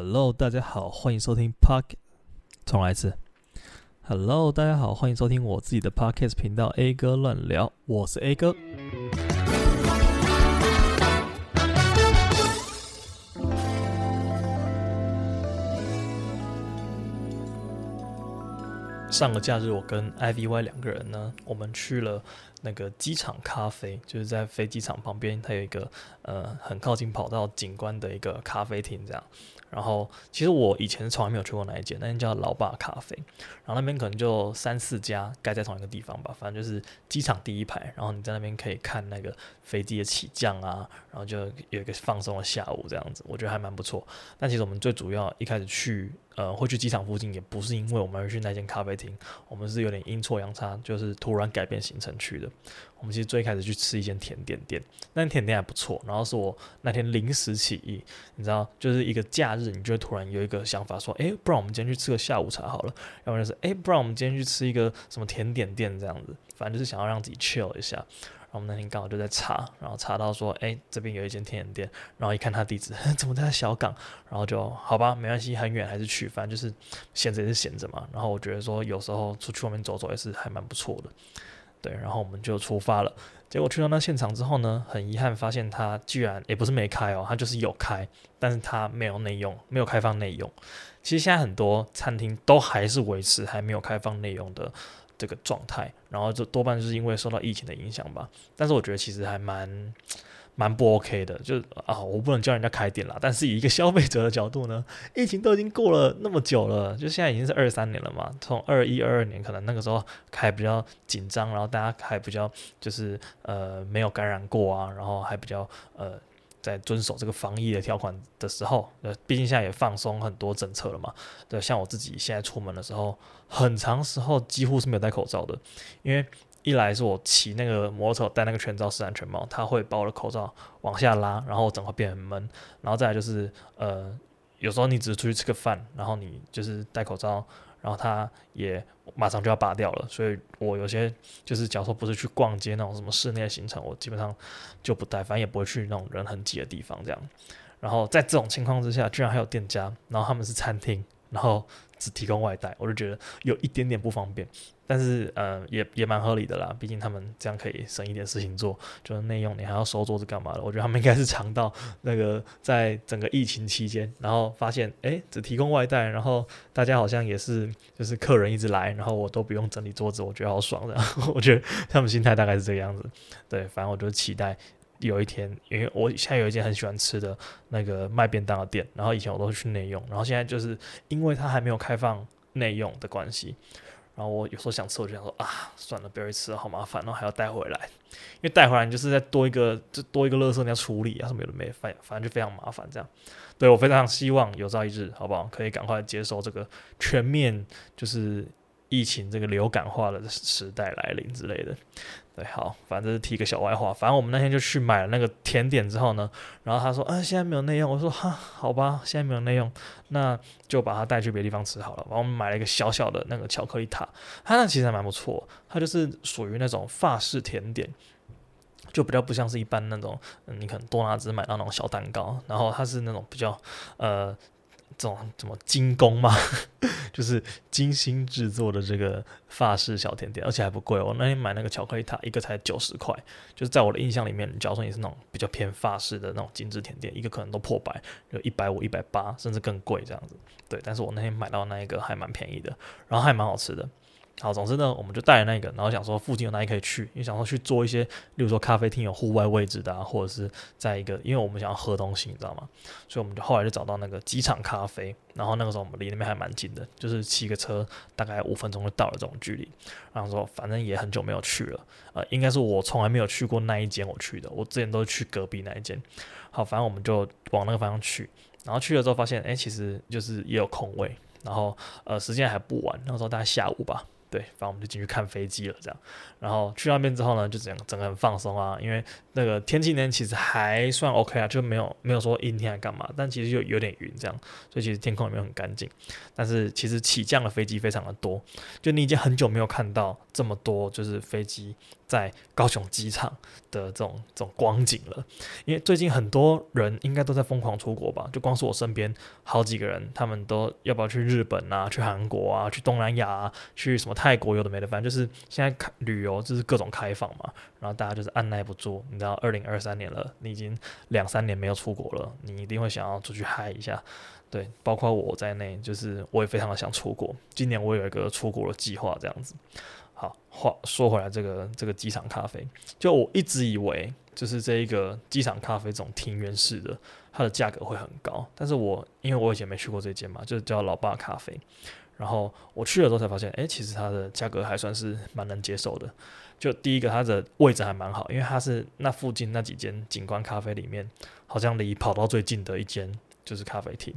Hello，大家好，欢迎收听 Park。重来一次。Hello，大家好，欢迎收听我自己的 Podcast 频道 A 哥乱聊，我是 A 哥。上个假日，我跟 IVY 两个人呢，我们去了那个机场咖啡，就是在飞机场旁边，它有一个呃很靠近跑道景观的一个咖啡厅，这样。然后，其实我以前从来没有去过那一间，那间叫老爸咖啡。然后那边可能就三四家盖在同一个地方吧，反正就是机场第一排。然后你在那边可以看那个飞机的起降啊，然后就有一个放松的下午这样子，我觉得还蛮不错。但其实我们最主要一开始去，呃，会去机场附近，也不是因为我们要去那间咖啡厅，我们是有点阴错阳差，就是突然改变行程去的。我们其实最开始去吃一间甜点店，那甜点还不错。然后是我那天临时起意，你知道，就是一个假日，你就会突然有一个想法说，诶，不然我们今天去吃个下午茶好了。要不然就是，诶，不然我们今天去吃一个什么甜点店这样子。反正就是想要让自己 chill 一下。然后我们那天刚好就在查，然后查到说，诶，这边有一间甜点店。然后一看他地址，怎么在小港？然后就好吧，没关系，很远还是去，反正就是闲着也是闲着嘛。然后我觉得说，有时候出去外面走走也是还蛮不错的。对，然后我们就出发了。结果去到那现场之后呢，很遗憾发现它居然也不是没开哦，它就是有开，但是它没有内用，没有开放内用。其实现在很多餐厅都还是维持还没有开放内用的这个状态，然后就多半就是因为受到疫情的影响吧。但是我觉得其实还蛮。蛮不 OK 的，就啊，我不能叫人家开店啦。但是以一个消费者的角度呢，疫情都已经过了那么久了，就现在已经是二三年了嘛。从二一、二二年，可能那个时候还比较紧张，然后大家还比较就是呃没有感染过啊，然后还比较呃在遵守这个防疫的条款的时候，呃，毕竟现在也放松很多政策了嘛。对，像我自己现在出门的时候，很长时候几乎是没有戴口罩的，因为。一来是我骑那个摩托车戴那个全罩式安全帽，它会把我的口罩往下拉，然后整个变很闷。然后再来就是，呃，有时候你只是出去吃个饭，然后你就是戴口罩，然后它也马上就要拔掉了。所以我有些就是，假如说不是去逛街那种什么室内行程，我基本上就不带，反正也不会去那种人很挤的地方这样。然后在这种情况之下，居然还有店家，然后他们是餐厅，然后只提供外带，我就觉得有一点点不方便。但是，呃，也也蛮合理的啦，毕竟他们这样可以省一点事情做，就是内用你还要收桌子干嘛的？我觉得他们应该是尝到那个在整个疫情期间，然后发现，诶，只提供外带，然后大家好像也是就是客人一直来，然后我都不用整理桌子，我觉得好爽的。我觉得他们心态大概是这个样子。对，反正我就期待有一天，因为我现在有一间很喜欢吃的那个卖便当的店，然后以前我都是去内用，然后现在就是因为它还没有开放内用的关系。然后我有时候想吃，我就想说啊，算了，不要去吃了，好麻烦，然后还要带回来，因为带回来你就是再多一个，就多一个垃圾你要处理啊什么的没，反反正就非常麻烦这样。对，我非常希望有朝一日，好不好，可以赶快接受这个全面就是。疫情这个流感化的时代来临之类的，对，好，反正是提个小外话。反正我们那天就去买了那个甜点之后呢，然后他说，啊，现在没有内用。我说，哈，好吧，现在没有内用，那就把它带去别的地方吃好了。然后我们买了一个小小的那个巧克力塔，它那其实还蛮不错，它就是属于那种法式甜点，就比较不像是一般那种，嗯，你可能多拿只买到那种小蛋糕，然后它是那种比较，呃。这种怎么精工嘛，就是精心制作的这个法式小甜点，而且还不贵。我那天买那个巧克力塔，一个才九十块。就是在我的印象里面，假如说你是那种比较偏法式的那种精致甜点，一个可能都破百，有一百五、一百八，甚至更贵这样子。对，但是我那天买到那一个还蛮便宜的，然后还蛮好吃的。好，总之呢，我们就带了那个，然后想说附近有哪里可以去，因为想说去做一些，例如说咖啡厅有户外位置的啊，或者是在一个，因为我们想要喝东西，你知道吗？所以我们就后来就找到那个机场咖啡，然后那个时候我们离那边还蛮近的，就是骑个车大概五分钟就到了这种距离。然后说反正也很久没有去了，呃，应该是我从来没有去过那一间我去的，我之前都是去隔壁那一间。好，反正我们就往那个方向去，然后去了之后发现，哎，其实就是也有空位，然后呃时间还不晚，那个时候大概下午吧。对，反正我们就进去看飞机了，这样。然后去那边之后呢，就整整个很放松啊，因为那个天气呢其实还算 OK 啊，就没有没有说阴天还干嘛，但其实就有点云这样，所以其实天空也没有很干净。但是其实起降的飞机非常的多，就你已经很久没有看到这么多就是飞机在高雄机场的这种这种光景了。因为最近很多人应该都在疯狂出国吧，就光是我身边好几个人，他们都要不要去日本啊，去韩国啊，去东南亚啊，去什么泰国有的没的，反正就是现在开旅游就是各种开放嘛，然后大家就是按捺不住，你知道，二零二三年了，你已经两三年没有出国了，你一定会想要出去嗨一下。对，包括我在内，就是我也非常的想出国。今年我有一个出国的计划，这样子。好，话说回来，这个这个机场咖啡，就我一直以为，就是这一个机场咖啡这种庭园式的，它的价格会很高。但是我因为我以前没去过这间嘛，就是叫老爸咖啡。然后我去了之后才发现，哎，其实它的价格还算是蛮能接受的。就第一个，它的位置还蛮好，因为它是那附近那几间景观咖啡里面，好像离跑道最近的一间就是咖啡厅。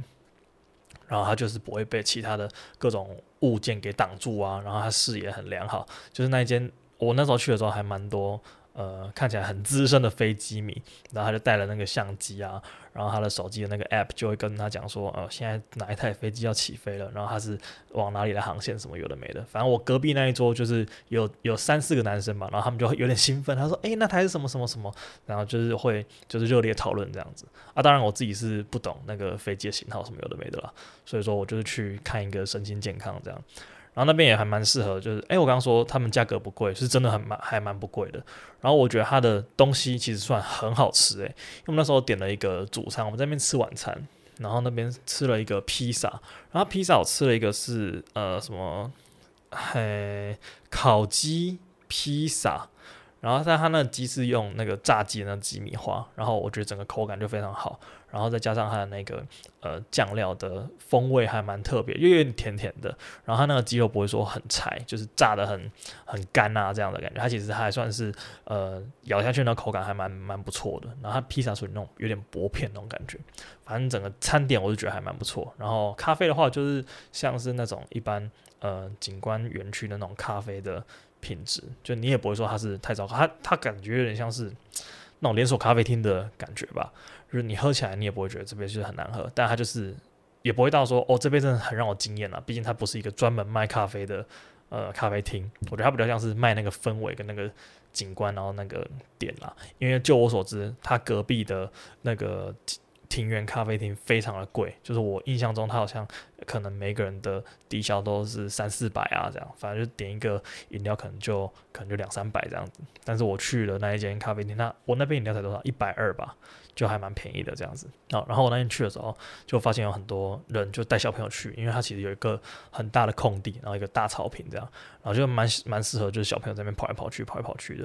然后它就是不会被其他的各种物件给挡住啊，然后它视野很良好，就是那一间我那时候去的时候还蛮多。呃，看起来很资深的飞机迷，然后他就带了那个相机啊，然后他的手机的那个 app 就会跟他讲说，呃，现在哪一台飞机要起飞了，然后他是往哪里的航线什么有的没的，反正我隔壁那一桌就是有有三四个男生嘛，然后他们就有点兴奋，他说，诶，那台是什么什么什么，然后就是会就是热烈讨论这样子啊，当然我自己是不懂那个飞机的型号什么有的没的啦，所以说我就是去看一个身心健康这样。然后那边也还蛮适合，就是哎，我刚刚说他们价格不贵，是真的很蛮还蛮不贵的。然后我觉得它的东西其实算很好吃哎，因为我们那时候点了一个主餐，我们在那边吃晚餐，然后那边吃了一个披萨，然后披萨我吃了一个是呃什么，嘿，烤鸡披萨。然后但它那鸡是用那个炸鸡的那鸡米花，然后我觉得整个口感就非常好，然后再加上它的那个呃酱料的风味还蛮特别，又有点甜甜的，然后它那个鸡肉不会说很柴，就是炸得很很干啊这样的感觉，它其实它还算是呃咬下去那口感还蛮蛮不错的，然后它披萨属于那种有点薄片那种感觉，反正整个餐点我就觉得还蛮不错，然后咖啡的话就是像是那种一般呃景观园区的那种咖啡的。品质就你也不会说它是太糟糕，它它感觉有点像是那种连锁咖啡厅的感觉吧，就是你喝起来你也不会觉得这杯就是很难喝，但它就是也不会到说哦这杯真的很让我惊艳了，毕竟它不是一个专门卖咖啡的呃咖啡厅，我觉得它比较像是卖那个氛围跟那个景观，然后那个点啦，因为就我所知，它隔壁的那个。庭园咖啡厅非常的贵，就是我印象中，他好像可能每个人的低消都是三四百啊，这样，反正就点一个饮料，可能就可能就两三百这样子。但是我去了那一间咖啡厅，那我那边饮料才多少？一百二吧，就还蛮便宜的这样子。好，然后我那天去的时候，就发现有很多人就带小朋友去，因为它其实有一个很大的空地，然后一个大草坪这样，然后就蛮蛮适合就是小朋友在那边跑来跑去，跑来跑去的。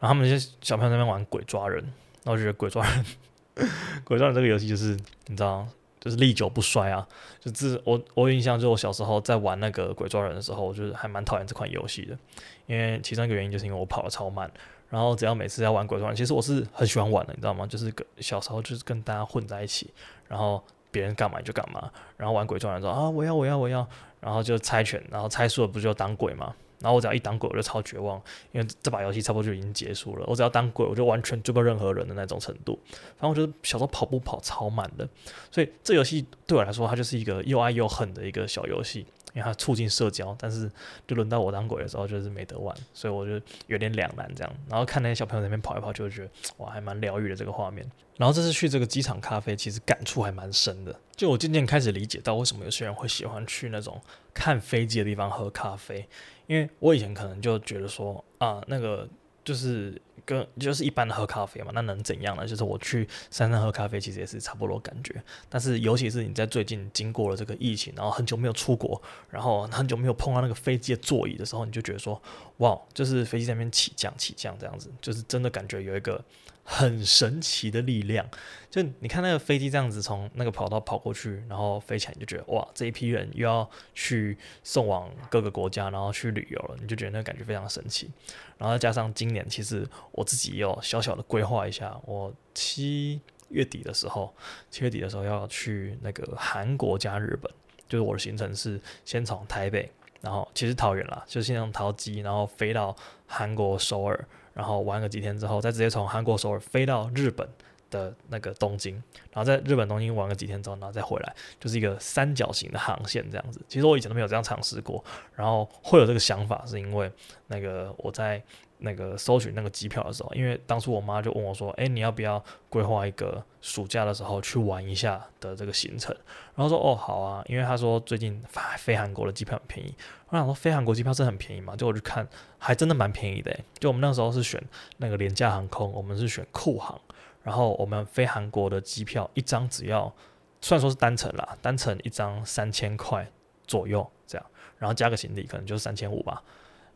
然后他们那些小朋友在那边玩鬼抓人，然后我觉得鬼抓人。鬼抓人这个游戏就是你知道，就是历久不衰啊。就自我我有印象，就我小时候在玩那个鬼抓人的时候，我就是还蛮讨厌这款游戏的。因为其中一个原因就是因为我跑得超慢，然后只要每次要玩鬼抓人，其实我是很喜欢玩的，你知道吗？就是跟小时候就是跟大家混在一起，然后别人干嘛就干嘛，然后玩鬼抓人说啊我要我要我要，然后就猜拳，然后猜输了不就当鬼吗？然后我只要一当鬼，我就超绝望，因为这把游戏差不多就已经结束了。我只要当鬼，我就完全追不到任何人的那种程度。反正我觉得小时候跑步跑超慢的，所以这游戏对我来说，它就是一个又爱又恨的一个小游戏。因为它促进社交，但是就轮到我当鬼的时候，就是没得玩，所以我就有点两难这样。然后看那些小朋友那边跑一跑，就会觉得哇，还蛮疗愈的这个画面。然后这次去这个机场咖啡，其实感触还蛮深的。就我渐渐开始理解到，为什么有些人会喜欢去那种看飞机的地方喝咖啡。因为我以前可能就觉得说啊，那个就是跟就是一般的喝咖啡嘛，那能怎样呢？就是我去山上喝咖啡，其实也是差不多感觉。但是尤其是你在最近经过了这个疫情，然后很久没有出国，然后很久没有碰到那个飞机的座椅的时候，你就觉得说，哇，就是飞机在那边起降起降这样子，就是真的感觉有一个。很神奇的力量，就你看那个飞机这样子从那个跑道跑过去，然后飞起来，你就觉得哇，这一批人又要去送往各个国家，然后去旅游了，你就觉得那个感觉非常神奇。然后再加上今年，其实我自己也有小小的规划一下，我七月底的时候，七月底的时候要去那个韩国加日本，就是我的行程是先从台北，然后其实桃园啦，就是先从桃机，然后飞到韩国首尔。然后玩个几天之后，再直接从韩国首尔飞到日本的那个东京，然后在日本东京玩个几天之后，然后再回来，就是一个三角形的航线这样子。其实我以前都没有这样尝试过，然后会有这个想法，是因为那个我在那个搜寻那个机票的时候，因为当初我妈就问我说：“诶，你要不要规划一个暑假的时候去玩一下的这个行程？”然后说：“哦，好啊。”因为她说最近飞韩国的机票很便宜。我想说飞韩国机票真的很便宜嘛？就我去看，还真的蛮便宜的。就我们那时候是选那个廉价航空，我们是选酷航。然后我们飞韩国的机票一张只要，虽然说是单程啦，单程一张三千块左右这样，然后加个行李可能就是三千五吧。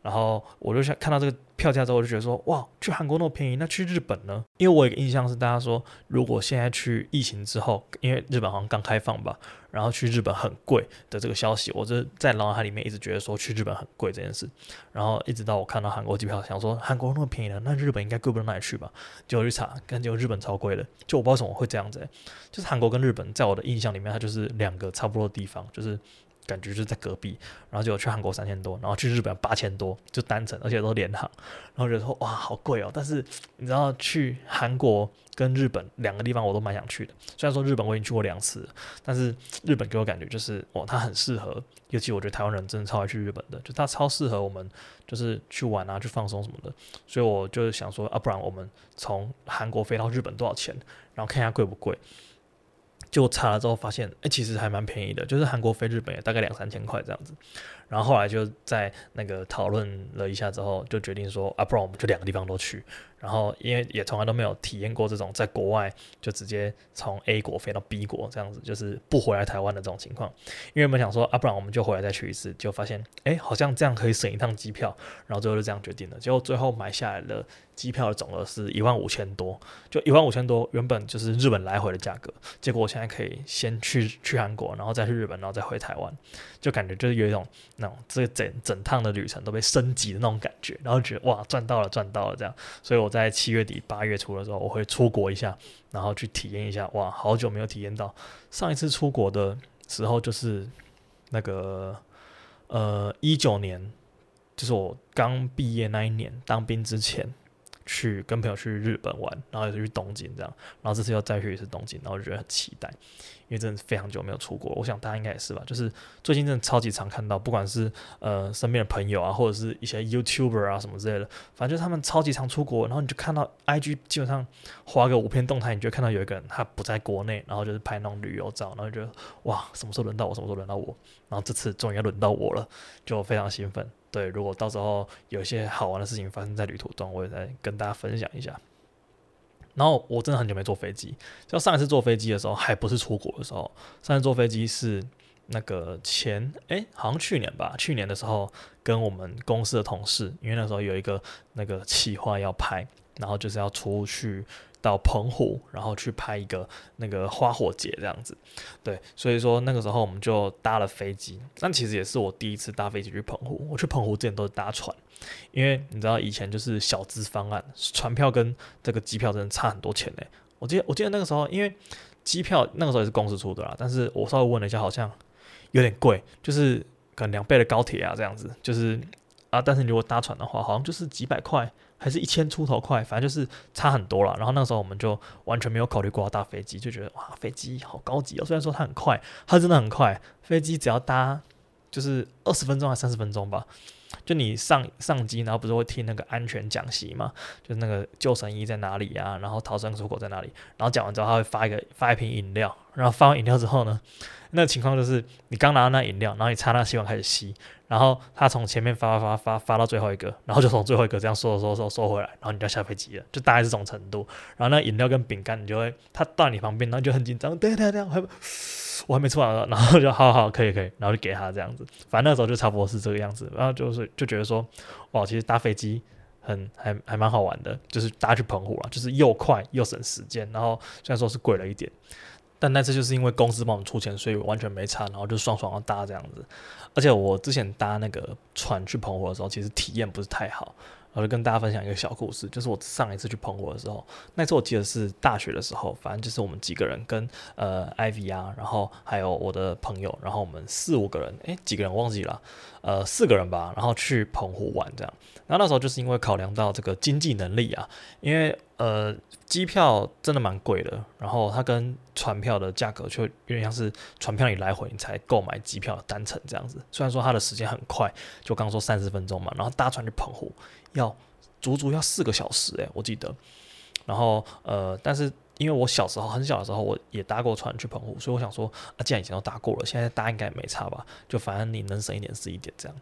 然后我就想看到这个票价之后，我就觉得说，哇，去韩国那么便宜，那去日本呢？因为我有个印象是，大家说如果现在去疫情之后，因为日本好像刚开放吧，然后去日本很贵的这个消息，我就在脑海里面一直觉得说去日本很贵这件事。然后一直到我看到韩国机票，想说韩国那么便宜的，那日本应该贵不到哪里去吧？结果去查，感觉日本超贵的。就我不知道为什么会这样子、就是韩国跟日本在我的印象里面，它就是两个差不多的地方，就是。感觉就是在隔壁，然后就去韩国三千多，然后去日本八千多，就单程，而且都联航，然后觉得说哇好贵哦。但是你知道去韩国跟日本两个地方我都蛮想去的，虽然说日本我已经去过两次，但是日本给我感觉就是哦，它很适合，尤其我觉得台湾人真的超爱去日本的，就它超适合我们就是去玩啊，去放松什么的。所以我就想说啊，不然我们从韩国飞到日本多少钱？然后看一下贵不贵。就查了之后发现，哎、其实还蛮便宜的，就是韩国飞日本也大概两三千块这样子。然后后来就在那个讨论了一下之后，就决定说啊，不然我们就两个地方都去。然后因为也从来都没有体验过这种在国外就直接从 A 国飞到 B 国这样子，就是不回来台湾的这种情况。因为我们想说啊，不然我们就回来再去一次，就发现哎，好像这样可以省一趟机票。然后最后就这样决定了。结果最后买下来的机票的总额是一万五千多，就一万五千多，原本就是日本来回的价格。结果我现在可以先去去韩国，然后再去日本，然后再回台湾，就感觉就是有一种那种这整整趟的旅程都被升级的那种感觉，然后觉得哇，赚到了，赚到了这样。所以我。在七月底八月初的时候，我会出国一下，然后去体验一下。哇，好久没有体验到，上一次出国的时候就是那个呃一九年，就是我刚毕业那一年，当兵之前。去跟朋友去日本玩，然后也是去东京这样，然后这次又再去一次东京，然后我觉得很期待，因为真的非常久没有出国，我想大家应该也是吧，就是最近真的超级常看到，不管是呃身边的朋友啊，或者是一些 YouTuber 啊什么之类的，反正就是他们超级常出国，然后你就看到 IG 基本上划个五篇动态，你就看到有一个人他不在国内，然后就是拍那种旅游照，然后就觉得哇，什么时候轮到我，什么时候轮到我，然后这次终于要轮到我了，就非常兴奋。对，如果到时候有一些好玩的事情发生在旅途中，我也再跟大家分享一下。然后我真的很久没坐飞机，就上一次坐飞机的时候，还不是出国的时候，上次坐飞机是那个前诶，好像去年吧，去年的时候跟我们公司的同事，因为那时候有一个那个企划要拍，然后就是要出去。到澎湖，然后去拍一个那个花火节这样子，对，所以说那个时候我们就搭了飞机，但其实也是我第一次搭飞机去澎湖。我去澎湖之前都是搭船，因为你知道以前就是小资方案，船票跟这个机票真的差很多钱呢。我记得我记得那个时候，因为机票那个时候也是公司出的啦，但是我稍微问了一下，好像有点贵，就是可能两倍的高铁啊这样子，就是啊，但是如果搭船的话，好像就是几百块。还是一千出头块，反正就是差很多了。然后那时候我们就完全没有考虑过要搭飞机，就觉得哇，飞机好高级哦。虽然说它很快，它真的很快，飞机只要搭就是二十分钟还是三十分钟吧。就你上上机，然后不是会听那个安全讲习嘛？就是那个救生衣在哪里啊？然后逃生出口在哪里？然后讲完之后，他会发一个发一瓶饮料。然后发完饮料之后呢，那情况就是你刚拿到那饮料，然后你插那吸管开始吸。然后他从前面发发发发发到最后一个，然后就从最后一个这样收收收收回来，然后你就要下飞机了，就大概这种程度。然后那饮料跟饼干，你就会他到你旁边，然后就很紧张，等等等，我还我还没吃完了，然后就好好可以可以，然后就给他这样子。反正那时候就差不多是这个样子，然后就是就觉得说，哇，其实搭飞机很还还蛮好玩的，就是搭去澎湖了，就是又快又省时间，然后虽然说是贵了一点。但那次就是因为公司帮我们出钱，所以完全没差，然后就爽爽的搭这样子。而且我之前搭那个船去澎湖的时候，其实体验不是太好。我就跟大家分享一个小故事，就是我上一次去澎湖的时候，那次我记得是大学的时候，反正就是我们几个人跟呃 Ivy 啊，然后还有我的朋友，然后我们四五个人，诶，几个人忘记了，呃，四个人吧，然后去澎湖玩这样。然后那时候就是因为考量到这个经济能力啊，因为呃机票真的蛮贵的，然后它跟船票的价格就有点像是船票你来回你才购买机票单程这样子。虽然说它的时间很快，就刚说三十分钟嘛，然后搭船去澎湖要足足要四个小时诶，我记得。然后呃，但是因为我小时候很小的时候我也搭过船去澎湖，所以我想说啊，既然以前都搭过了，现在搭应该也没差吧？就反正你能省一点是一点这样。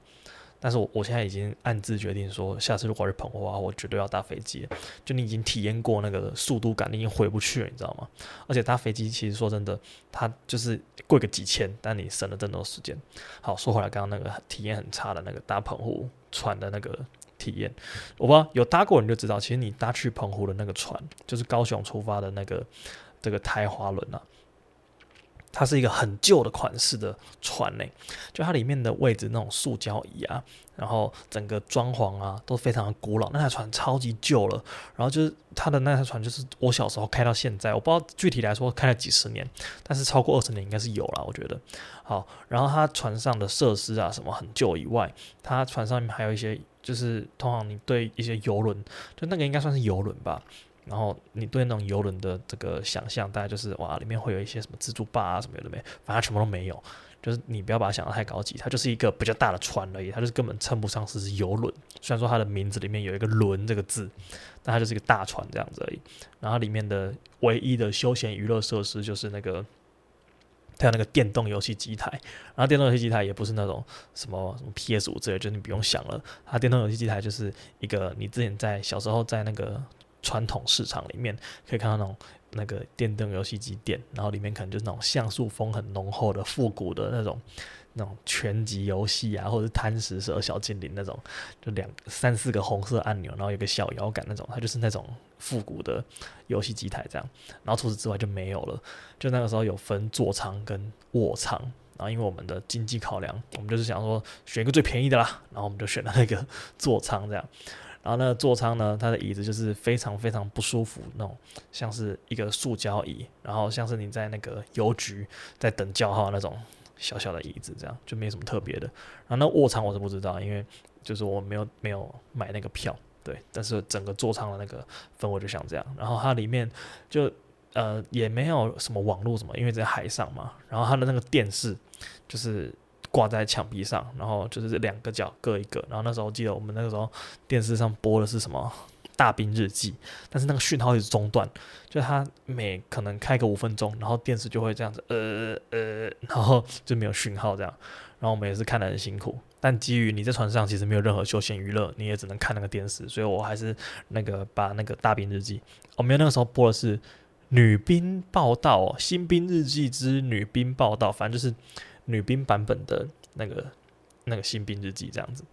但是我我现在已经暗自决定说，下次如果去澎湖的话，我绝对要搭飞机。就你已经体验过那个速度感，你已经回不去了，你知道吗？而且搭飞机其实说真的，它就是贵个几千，但你省了这么多时间。好，说回来，刚刚那个体验很差的那个搭澎湖船的那个体验，我不知道有搭过你就知道，其实你搭去澎湖的那个船，就是高雄出发的那个这个台华轮啊。它是一个很旧的款式的船呢，就它里面的位置那种塑胶椅啊，然后整个装潢啊都非常的古老。那台船超级旧了，然后就是它的那台船，就是我小时候开到现在，我不知道具体来说开了几十年，但是超过二十年应该是有了，我觉得。好，然后它船上的设施啊什么很旧以外，它船上面还有一些，就是通常你对一些游轮，就那个应该算是游轮吧。然后你对那种游轮的这个想象，大概就是哇，里面会有一些什么自助吧啊什么的没，反正全部都没有。就是你不要把它想得太高级，它就是一个比较大的船而已，它就是根本称不上是游轮。虽然说它的名字里面有一个“轮”这个字，但它就是一个大船这样子而已。然后里面的唯一的休闲娱乐设施就是那个，它有那个电动游戏机台。然后电动游戏机台也不是那种什么什么 PS 五之类，就你不用想了，它电动游戏机台就是一个你之前在小时候在那个。传统市场里面可以看到那种那个电动游戏机店，然后里面可能就是那种像素风很浓厚的复古的那种那种拳击游戏啊，或者是贪食蛇小精灵那种，就两三四个红色按钮，然后有个小摇杆那种，它就是那种复古的游戏机台这样。然后除此之外就没有了。就那个时候有分座舱跟卧舱，然后因为我们的经济考量，我们就是想说选一个最便宜的啦，然后我们就选了那个座舱这样。然后那个座舱呢，它的椅子就是非常非常不舒服，那种像是一个塑胶椅，然后像是你在那个邮局在等叫号那种小小的椅子，这样就没什么特别的。然后那卧舱我是不知道，因为就是我没有没有买那个票，对。但是整个座舱的那个氛围就像这样，然后它里面就呃也没有什么网络什么，因为在海上嘛。然后它的那个电视就是。挂在墙壁上，然后就是两个角各一个。然后那时候记得我们那个时候电视上播的是什么《大兵日记》，但是那个讯号一直中断，就它每可能开个五分钟，然后电视就会这样子，呃呃，然后就没有讯号这样。然后我们也是看得很辛苦，但基于你在船上其实没有任何休闲娱乐，你也只能看那个电视，所以我还是那个把那个《大兵日记》，我们那个时候播的是《女兵报道》《新兵日记之女兵报道》，反正就是。女兵版本的那个那个新兵日记这样子，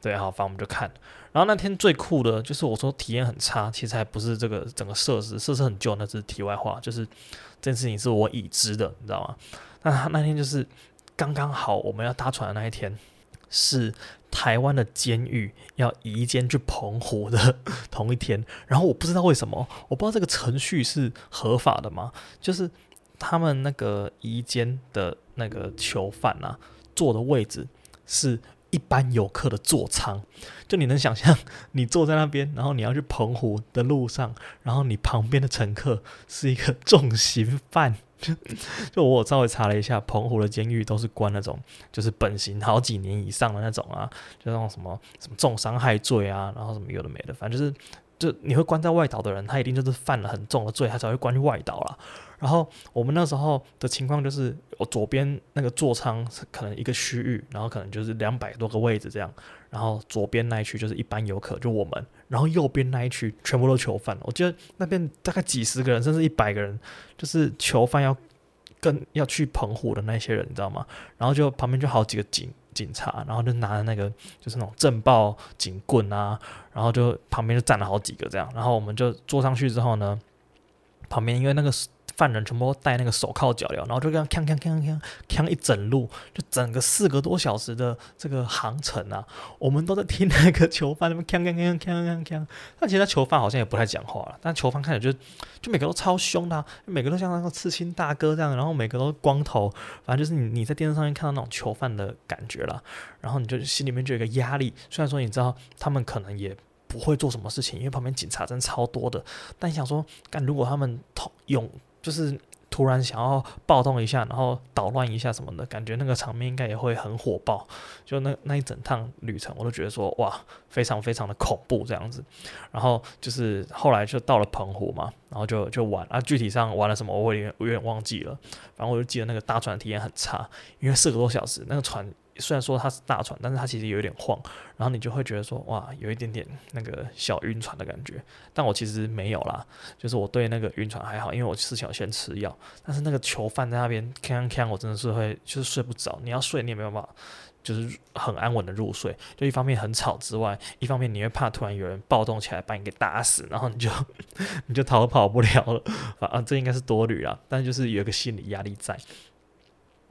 对，好，反正我们就看。然后那天最酷的就是我说体验很差，其实还不是这个整个设施，设施很旧，那是题外话。就是这件事情是我已知的，你知道吗？那那天就是刚刚好，我们要搭船的那一天是台湾的监狱要移监去澎湖的 同一天。然后我不知道为什么，我不知道这个程序是合法的吗？就是。他们那个移监的那个囚犯啊，坐的位置是一般游客的座舱，就你能想象，你坐在那边，然后你要去澎湖的路上，然后你旁边的乘客是一个 重刑犯，就我稍微查了一下，澎湖的监狱都是关那种就是本刑好几年以上的那种啊，就那种什么什么重伤害罪啊，然后什么有的没的，反正就是就你会关在外岛的人，他一定就是犯了很重的罪，他才会关去外岛了。然后我们那时候的情况就是，我左边那个座舱是可能一个区域，然后可能就是两百多个位置这样，然后左边那一区就是一般游客，就我们，然后右边那一区全部都囚犯。我记得那边大概几十个人，甚至一百个人，就是囚犯要跟要去澎湖的那些人，你知道吗？然后就旁边就好几个警警察，然后就拿着那个就是那种震爆警棍啊，然后就旁边就站了好几个这样，然后我们就坐上去之后呢，旁边因为那个。犯人全部都戴那个手铐脚镣，然后就这样锵锵锵锵锵一整路，就整个四个多小时的这个航程啊，我们都在听那个囚犯那边锵锵锵锵锵锵。但其实囚犯好像也不太讲话了，但囚犯看起来就就每个都超凶的啊，每个都像那个刺青大哥这样，然后每个都光头，反正就是你你在电视上面看到那种囚犯的感觉了，然后你就心里面就有一个压力。虽然说你知道他们可能也不会做什么事情，因为旁边警察真超多的，但想说，但如果他们同用。就是突然想要暴动一下，然后捣乱一下什么的，感觉那个场面应该也会很火爆。就那那一整趟旅程，我都觉得说哇，非常非常的恐怖这样子。然后就是后来就到了澎湖嘛，然后就就玩啊，具体上玩了什么，我有点我有点忘记了。反正我就记得那个搭船体验很差，因为四个多小时，那个船。虽然说它是大船，但是它其实有一点晃，然后你就会觉得说哇，有一点点那个小晕船的感觉。但我其实没有啦，就是我对那个晕船还好，因为我事前有先吃药。但是那个囚犯在那边锵锵，我真的是会就是睡不着。你要睡，你也没有办法，就是很安稳的入睡。就一方面很吵之外，一方面你会怕突然有人暴动起来把你给打死，然后你就 你就逃跑不了了。反正这应该是多虑啦，但就是有一个心理压力在。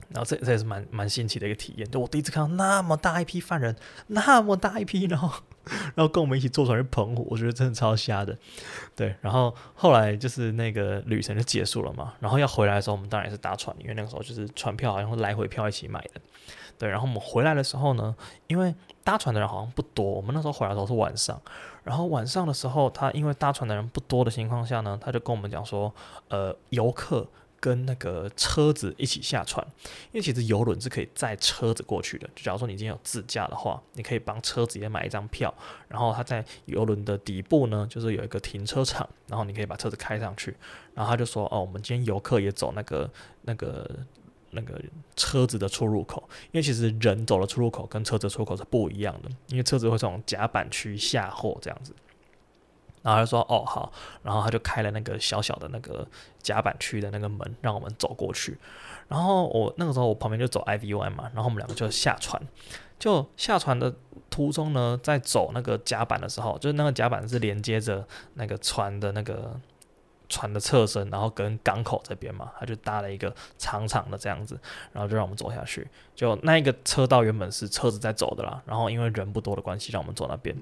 然后这这也是蛮蛮新奇的一个体验，就我第一次看到那么大一批犯人，那么大一批，然后然后跟我们一起坐船去澎湖，我觉得真的超瞎的。对，然后后来就是那个旅程就结束了嘛，然后要回来的时候，我们当然也是搭船，因为那个时候就是船票好像是来回票一起买的。对，然后我们回来的时候呢，因为搭船的人好像不多，我们那时候回来的时候是晚上，然后晚上的时候，他因为搭船的人不多的情况下呢，他就跟我们讲说，呃，游客。跟那个车子一起下船，因为其实游轮是可以载车子过去的。就假如说你今天有自驾的话，你可以帮车子也买一张票，然后它在游轮的底部呢，就是有一个停车场，然后你可以把车子开上去。然后他就说：“哦，我们今天游客也走那个那个那个车子的出入口，因为其实人走的出入口跟车子出入口是不一样的，因为车子会从甲板区下货这样子。”然后他说：“哦，好。”然后他就开了那个小小的那个甲板区的那个门，让我们走过去。然后我那个时候我旁边就走 IVY 嘛，然后我们两个就下船。就下船的途中呢，在走那个甲板的时候，就是那个甲板是连接着那个船的那个船的侧身，然后跟港口这边嘛，他就搭了一个长长的这样子，然后就让我们走下去。就那一个车道原本是车子在走的啦，然后因为人不多的关系，让我们走那边。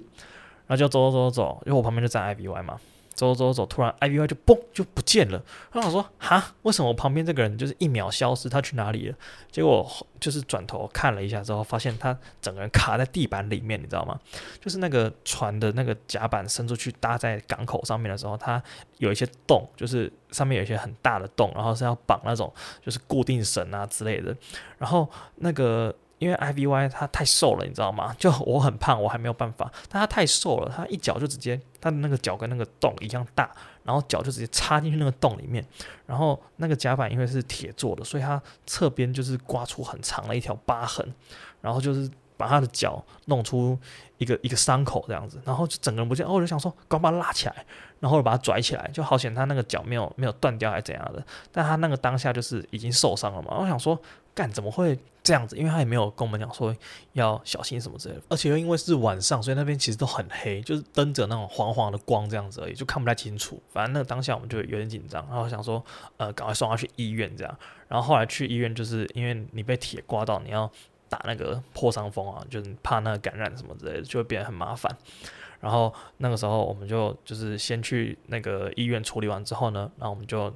然后就走走走走，因为我旁边就站 IVY 嘛，走走走走，突然 IVY 就嘣就不见了。然后我说哈，为什么我旁边这个人就是一秒消失？他去哪里了？结果就是转头看了一下之后，发现他整个人卡在地板里面，你知道吗？就是那个船的那个甲板伸出去搭在港口上面的时候，它有一些洞，就是上面有一些很大的洞，然后是要绑那种就是固定绳啊之类的。然后那个。因为 IVY 他太瘦了，你知道吗？就我很胖，我还没有办法。但他太瘦了，他一脚就直接，他的那个脚跟那个洞一样大，然后脚就直接插进去那个洞里面。然后那个甲板因为是铁做的，所以它侧边就是刮出很长的一条疤痕，然后就是把他的脚弄出一个一个伤口这样子，然后就整个人不见。哦，我就想说，赶快把他拉起来，然后把他拽起来，就好险他那个脚没有没有断掉还是怎样的。但他那个当下就是已经受伤了嘛，我想说。干怎么会这样子？因为他也没有跟我们讲说要小心什么之类的，而且又因为是晚上，所以那边其实都很黑，就是灯着那种黄黄的光这样子而已，就看不太清楚。反正那个当下我们就有点紧张，然后想说，呃，赶快送他去医院这样。然后后来去医院，就是因为你被铁刮到，你要打那个破伤风啊，就是怕那个感染什么之类的，就会变得很麻烦。然后那个时候我们就就是先去那个医院处理完之后呢，然后我们就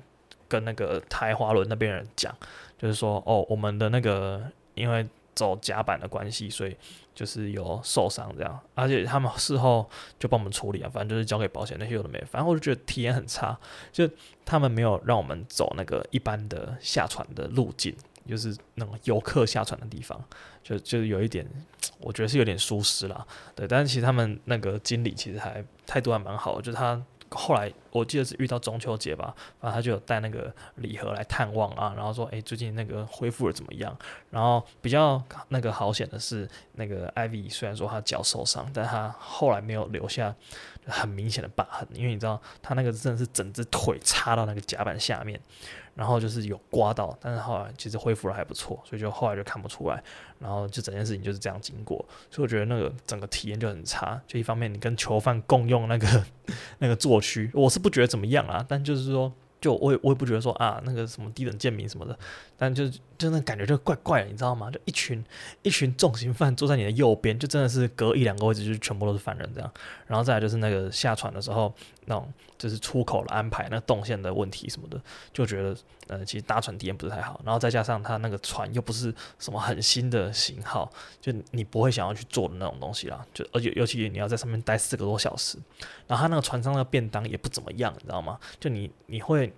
跟那个台华轮那边人讲。就是说，哦，我们的那个因为走甲板的关系，所以就是有受伤这样，而且他们事后就帮我们处理啊，反正就是交给保险那些有的没，反正我就觉得体验很差，就他们没有让我们走那个一般的下船的路径，就是那种游客下船的地方，就就是有一点，我觉得是有点疏失啦，对，但是其实他们那个经理其实还态度还蛮好，就是他。后来我记得是遇到中秋节吧，然后他就有带那个礼盒来探望啊，然后说，诶，最近那个恢复了怎么样？然后比较那个好险的是，那个 Ivy 虽然说他脚受伤，但他后来没有留下很明显的疤痕，因为你知道他那个真的是整只腿插到那个甲板下面。然后就是有刮到，但是后来其实恢复的还不错，所以就后来就看不出来。然后就整件事情就是这样经过，所以我觉得那个整个体验就很差。就一方面你跟囚犯共用那个 那个座区，我是不觉得怎么样啊，但就是说。就我也我也不觉得说啊那个什么低等贱民什么的，但就就那感觉就怪怪的，你知道吗？就一群一群重刑犯坐在你的右边，就真的是隔一两个位置就全部都是犯人这样。然后再来就是那个下船的时候那种就是出口的安排，那动线的问题什么的，就觉得呃其实搭船体验不是太好。然后再加上他那个船又不是什么很新的型号，就你不会想要去坐的那种东西啦。就而且尤其你要在上面待四个多小时，然后他那个船上的便当也不怎么样，你知道吗？就你你会。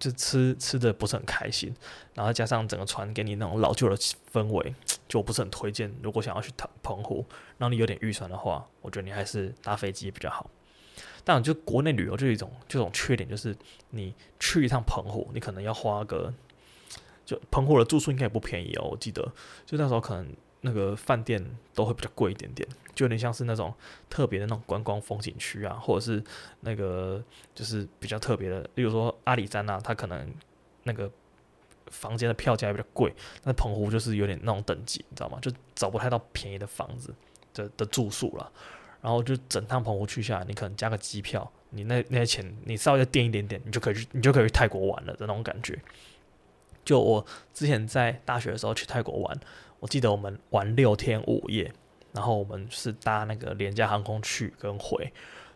就吃吃的不是很开心，然后加上整个船给你那种老旧的氛围，就不是很推荐。如果想要去澎澎湖，让你有点预算的话，我觉得你还是搭飞机比较好。但就国内旅游就一种这种缺点，就是你去一趟澎湖，你可能要花个，就澎湖的住宿应该也不便宜哦。我记得就那时候可能那个饭店都会比较贵一点点，就有点像是那种特别的那种观光风景区啊，或者是那个就是比较特别的，例如说阿里山啊，它可能那个房间的票价也比较贵，那澎湖就是有点那种等级，你知道吗？就找不太到便宜的房子的的住宿了。然后就整趟澎湖去下来，你可能加个机票，你那那些钱你稍微垫一点点，你就可以去，你就可以去泰国玩了的那种感觉。就我之前在大学的时候去泰国玩，我记得我们玩六天五夜，然后我们是搭那个廉价航空去跟回，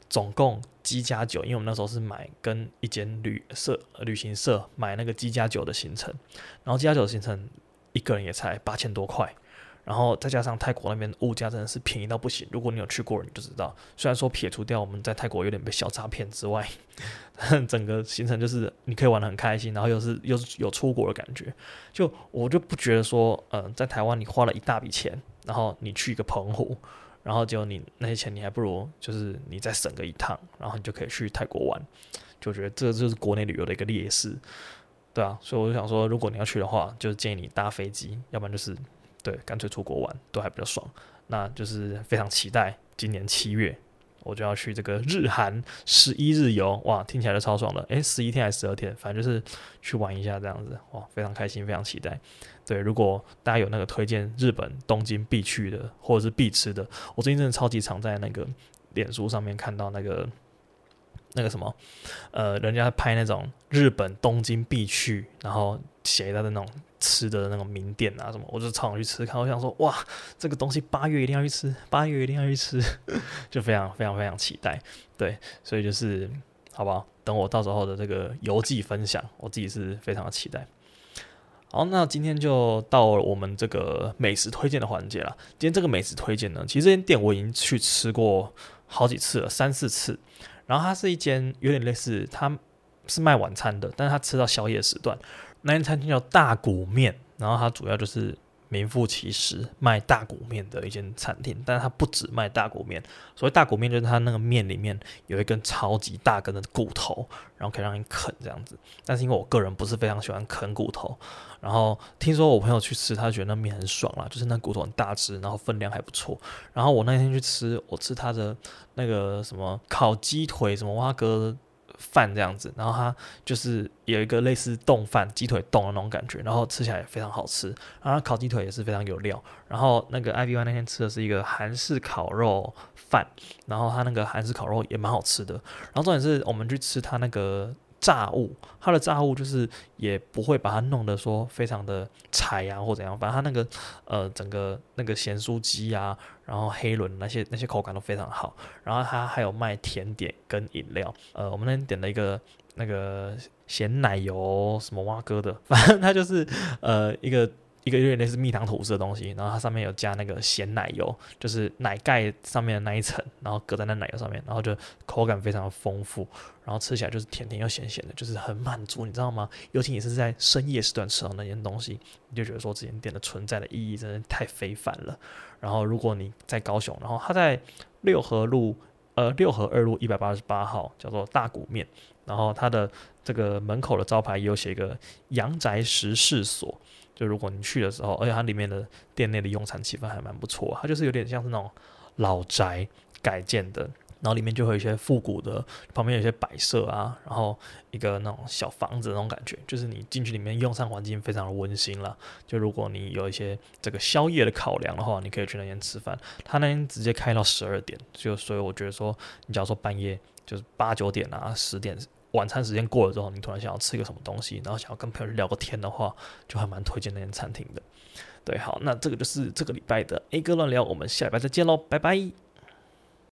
总共机加酒，因为我们那时候是买跟一间旅社旅行社买那个机加酒的行程，然后机加酒的行程一个人也才八千多块。然后再加上泰国那边物价真的是便宜到不行，如果你有去过，你就知道。虽然说撇除掉我们在泰国有点被小诈骗之外，整个行程就是你可以玩得很开心，然后又是又是有出国的感觉。就我就不觉得说，嗯、在台湾你花了一大笔钱，然后你去一个澎湖，然后结果你那些钱你还不如就是你再省个一趟，然后你就可以去泰国玩。就觉得这就是国内旅游的一个劣势，对啊。所以我就想说，如果你要去的话，就建议你搭飞机，要不然就是。对，干脆出国玩都还比较爽，那就是非常期待今年七月我就要去这个日韩十一日游，哇，听起来就超爽的，诶，十一天还是十二天，反正就是去玩一下这样子，哇，非常开心，非常期待。对，如果大家有那个推荐日本东京必去的或者是必吃的，我最近真的超级常在那个脸书上面看到那个那个什么，呃，人家拍那种日本东京必去，然后写他的那种。吃的那种名店啊什么，我就常常去吃看。我想说，哇，这个东西八月一定要去吃，八月一定要去吃，就非常非常非常期待。对，所以就是，好不好？等我到时候的这个游记分享，我自己是非常的期待。好，那今天就到我们这个美食推荐的环节了。今天这个美食推荐呢，其实这间店我已经去吃过好几次了，三四次。然后它是一间有点类似，它是卖晚餐的，但是它吃到宵夜时段。那间餐厅叫大骨面，然后它主要就是名副其实卖大骨面的一间餐厅，但是它不止卖大骨面，所谓大骨面就是它那个面里面有一根超级大根的骨头，然后可以让你啃这样子。但是因为我个人不是非常喜欢啃骨头，然后听说我朋友去吃，他觉得那面很爽啦，就是那骨头很大只，然后分量还不错。然后我那天去吃，我吃他的那个什么烤鸡腿，什么蛙哥。饭这样子，然后它就是有一个类似冻饭、鸡腿冻的那种感觉，然后吃起来也非常好吃。然后烤鸡腿也是非常有料。然后那个 IVY 那天吃的是一个韩式烤肉饭，然后它那个韩式烤肉也蛮好吃的。然后重点是我们去吃它那个。炸物，它的炸物就是也不会把它弄得说非常的柴啊或怎样，反正它那个呃整个那个咸酥鸡啊，然后黑轮那些那些口感都非常好，然后它还有卖甜点跟饮料，呃我们那天点了一个那个咸奶油什么蛙哥的，反正它就是呃一个。一个有点类似蜜糖吐司的东西，然后它上面有加那个咸奶油，就是奶盖上面的那一层，然后隔在那奶油上面，然后就口感非常的丰富，然后吃起来就是甜甜又咸咸的，就是很满足，你知道吗？尤其你是在深夜时段吃到那件东西，你就觉得说这间店的存在的意义真的太非凡了。然后如果你在高雄，然后它在六合路，呃六合二路一百八十八号，叫做大骨面，然后它的这个门口的招牌也有写一个阳宅食事所。就如果你去的时候，而且它里面的店内的用餐气氛还蛮不错，它就是有点像是那种老宅改建的，然后里面就会有一些复古的，旁边有一些摆设啊，然后一个那种小房子那种感觉，就是你进去里面用餐环境非常的温馨了。就如果你有一些这个宵夜的考量的话，你可以去那边吃饭，他那边直接开到十二点，就所以我觉得说，你假如说半夜就是八九点啊十点。晚餐时间过了之后，你突然想要吃一个什么东西，然后想要跟朋友聊个天的话，就还蛮推荐那间餐厅的。对，好，那这个就是这个礼拜的 A 哥乱聊，我们下礼拜再见喽，拜拜。